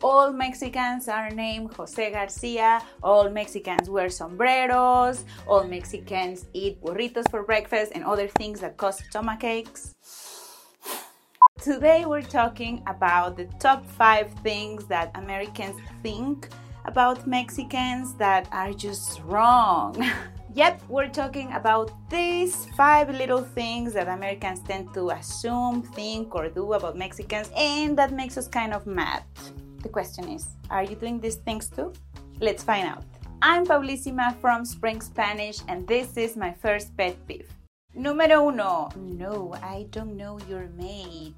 All Mexicans are named Jose Garcia. All Mexicans wear sombreros. All Mexicans eat burritos for breakfast and other things that cause stomach aches. Today we're talking about the top five things that Americans think about Mexicans that are just wrong. yep, we're talking about these five little things that Americans tend to assume, think, or do about Mexicans, and that makes us kind of mad. The question is Are you doing these things too? Let's find out. I'm Paulísima from Spring Spanish, and this is my first pet peeve. Número uno. No, I don't know your mate.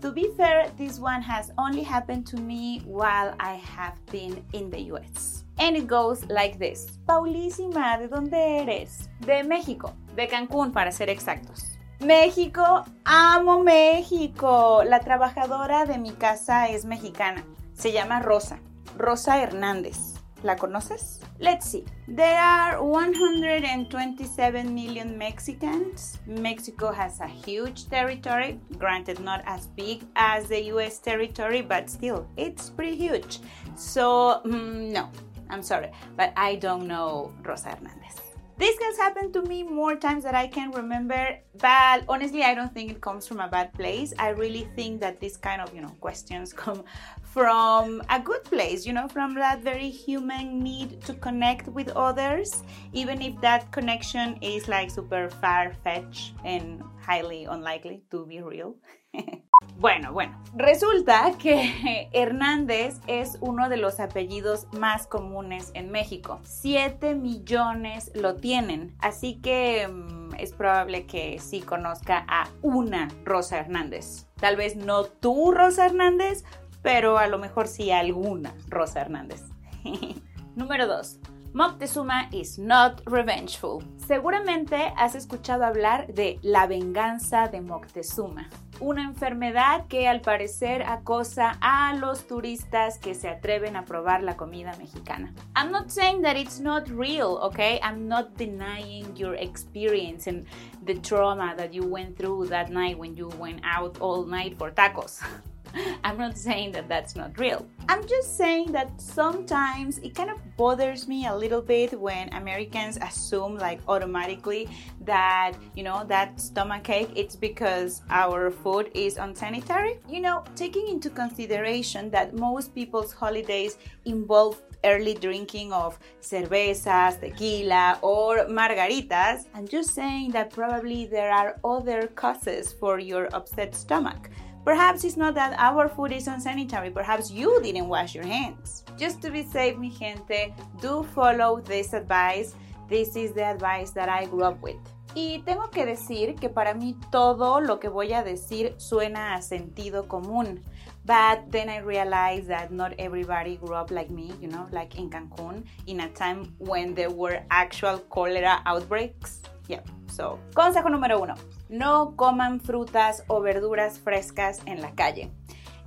To be fair, this one has only happened to me while I have been in the US. And it goes like this. Paulísima, ¿de dónde eres? De México, de Cancún para ser exactos. México, amo México. La trabajadora de mi casa es mexicana. Se llama Rosa. Rosa Hernández. ¿La conoces? Let's see. There are 127 million Mexicans. Mexico has a huge territory, granted not as big as the US territory, but still, it's pretty huge. So, mm, no, I'm sorry, but I don't know Rosa Hernandez. This has happened to me more times than I can remember, but honestly, I don't think it comes from a bad place. I really think that these kind of, you know, questions come from a good place, you know, from that very human need to connect with others, even if that connection is like super far fetched and highly unlikely to be real. Bueno, bueno, resulta que Hernández es uno de los apellidos más comunes en México. 7 millones lo tienen, así que mm, es probable que sí conozca a una Rosa Hernández. Tal vez no tú, Rosa Hernández, pero a lo mejor sí alguna Rosa Hernández. Número 2. Moctezuma is not revengeful. Seguramente has escuchado hablar de la venganza de Moctezuma, una enfermedad que al parecer acosa a los turistas que se atreven a probar la comida mexicana. I'm not saying that it's not real, okay? I'm not denying your experience and the trauma that you went through that night when you went out all night for tacos. I'm not saying that that's not real. I'm just saying that sometimes it kind of bothers me a little bit when Americans assume, like, automatically that, you know, that stomach ache, it's because our food is unsanitary. You know, taking into consideration that most people's holidays involve early drinking of cervezas, tequila, or margaritas, I'm just saying that probably there are other causes for your upset stomach. Perhaps it's not that our food is unsanitary, perhaps you didn't wash your hands. Just to be safe, mi gente, do follow this advice. This is the advice that I grew up with. Y tengo que decir que para mí todo lo que voy a decir suena a sentido común. But then I realized that not everybody grew up like me, you know, like in Cancun, in a time when there were actual cholera outbreaks. Yeah, so, consejo número uno no coman frutas o verduras frescas en la calle.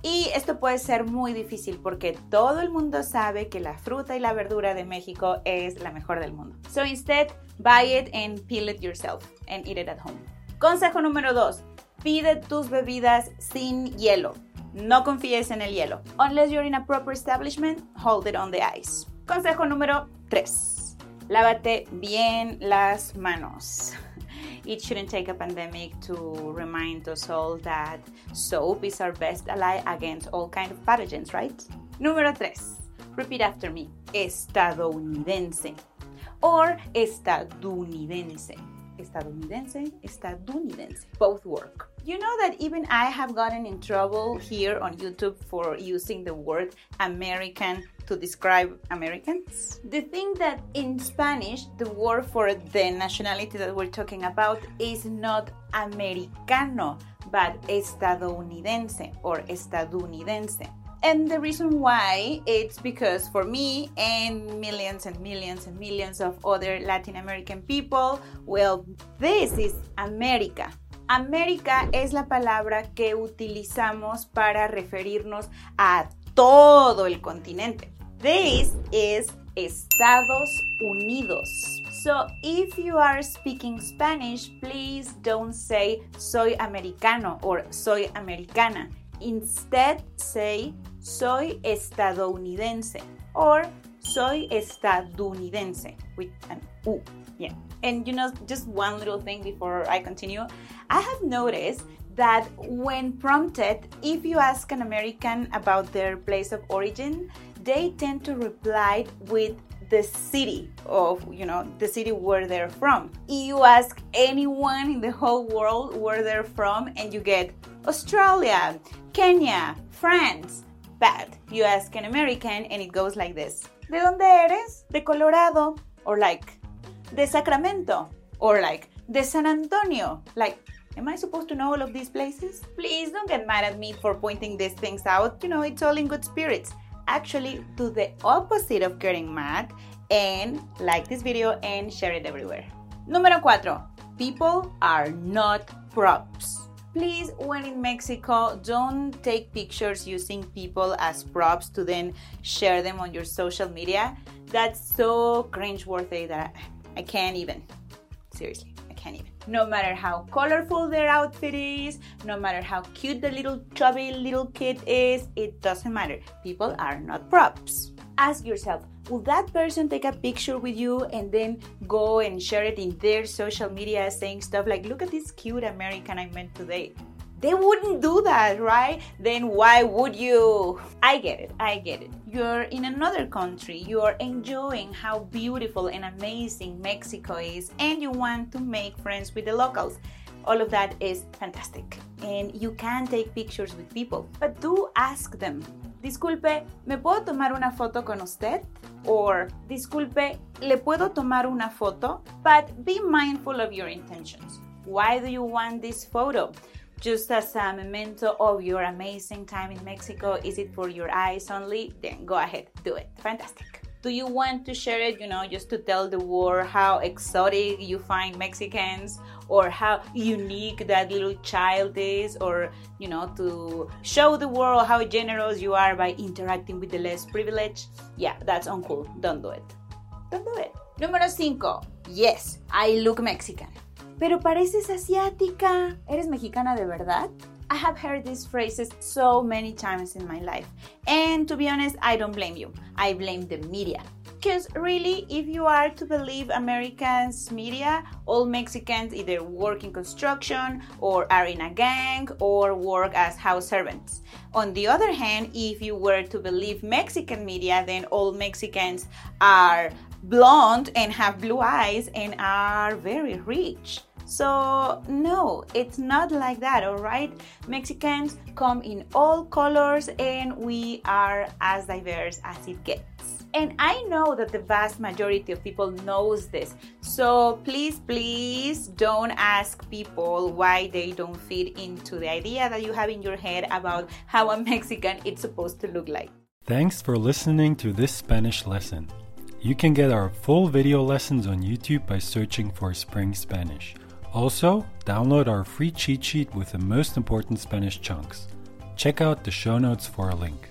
Y esto puede ser muy difícil porque todo el mundo sabe que la fruta y la verdura de México es la mejor del mundo. So instead, buy it and peel it yourself and eat it at home. Consejo número 2. Pide tus bebidas sin hielo. No confíes en el hielo. Unless you're in a proper establishment, hold it on the ice. Consejo número 3. Lávate bien las manos. It shouldn't take a pandemic to remind us all that soap is our best ally against all kinds of pathogens, right? Número 3. Repeat after me. Estadounidense. Or estadounidense. Estadounidense, estadounidense. Both work. You know that even I have gotten in trouble here on YouTube for using the word American to describe Americans. The thing that in Spanish, the word for the nationality that we're talking about is not americano, but estadounidense or estadounidense. And the reason why it's because for me and millions and millions and millions of other Latin American people, well, this is America. América es la palabra que utilizamos para referirnos a todo el continente. This is Estados Unidos. So if you are speaking Spanish, please don't say soy americano or soy americana. Instead, say soy estadounidense or soy estadounidense with an U. Yeah. And you know, just one little thing before I continue. I have noticed that when prompted, if you ask an American about their place of origin, they tend to reply with the city of you know the city where they're from. You ask anyone in the whole world where they're from and you get australia kenya france bad. You ask an american and it goes like this. De dónde eres? De colorado? Or like de sacramento or like de san antonio like Am I supposed to know all of these places? Please don't get mad at me for pointing these things out. You know, it's all in good spirits actually do the opposite of getting mad and like this video and share it everywhere. Número 4. People are not props. Please, when in Mexico, don't take pictures using people as props to then share them on your social media. That's so cringe-worthy that I can't even. Seriously, I can't even. No matter how colorful their outfit is, no matter how cute the little chubby little kid is, it doesn't matter. People are not props. Ask yourself, will that person take a picture with you and then go and share it in their social media saying stuff like, look at this cute American I met today? They wouldn't do that, right? Then why would you? I get it, I get it. You're in another country, you're enjoying how beautiful and amazing Mexico is, and you want to make friends with the locals. All of that is fantastic. And you can take pictures with people, but do ask them. Disculpe, ¿me puedo tomar una foto con usted? Or, disculpe, ¿le puedo tomar una foto? But be mindful of your intentions. Why do you want this photo? Just as a memento of your amazing time in Mexico? Is it for your eyes only? Then go ahead, do it. Fantastic. Do you want to share it, you know, just to tell the world how exotic you find Mexicans or how unique that little child is, or, you know, to show the world how generous you are by interacting with the less privileged? Yeah, that's uncool. Don't do it. Don't do it. Número 5. Yes, I look Mexican. Pero pareces asiática. ¿Eres mexicana de verdad? I have heard these phrases so many times in my life. And to be honest, I don't blame you. I blame the media. Because really, if you are to believe Americans' media, all Mexicans either work in construction or are in a gang or work as house servants. On the other hand, if you were to believe Mexican media, then all Mexicans are blonde and have blue eyes and are very rich. So, no, it's not like that, all right? Mexicans come in all colors and we are as diverse as it gets. And I know that the vast majority of people knows this. So please, please don't ask people why they don't fit into the idea that you have in your head about how a Mexican is supposed to look like. Thanks for listening to this Spanish lesson. You can get our full video lessons on YouTube by searching for Spring Spanish. Also, download our free cheat sheet with the most important Spanish chunks. Check out the show notes for a link.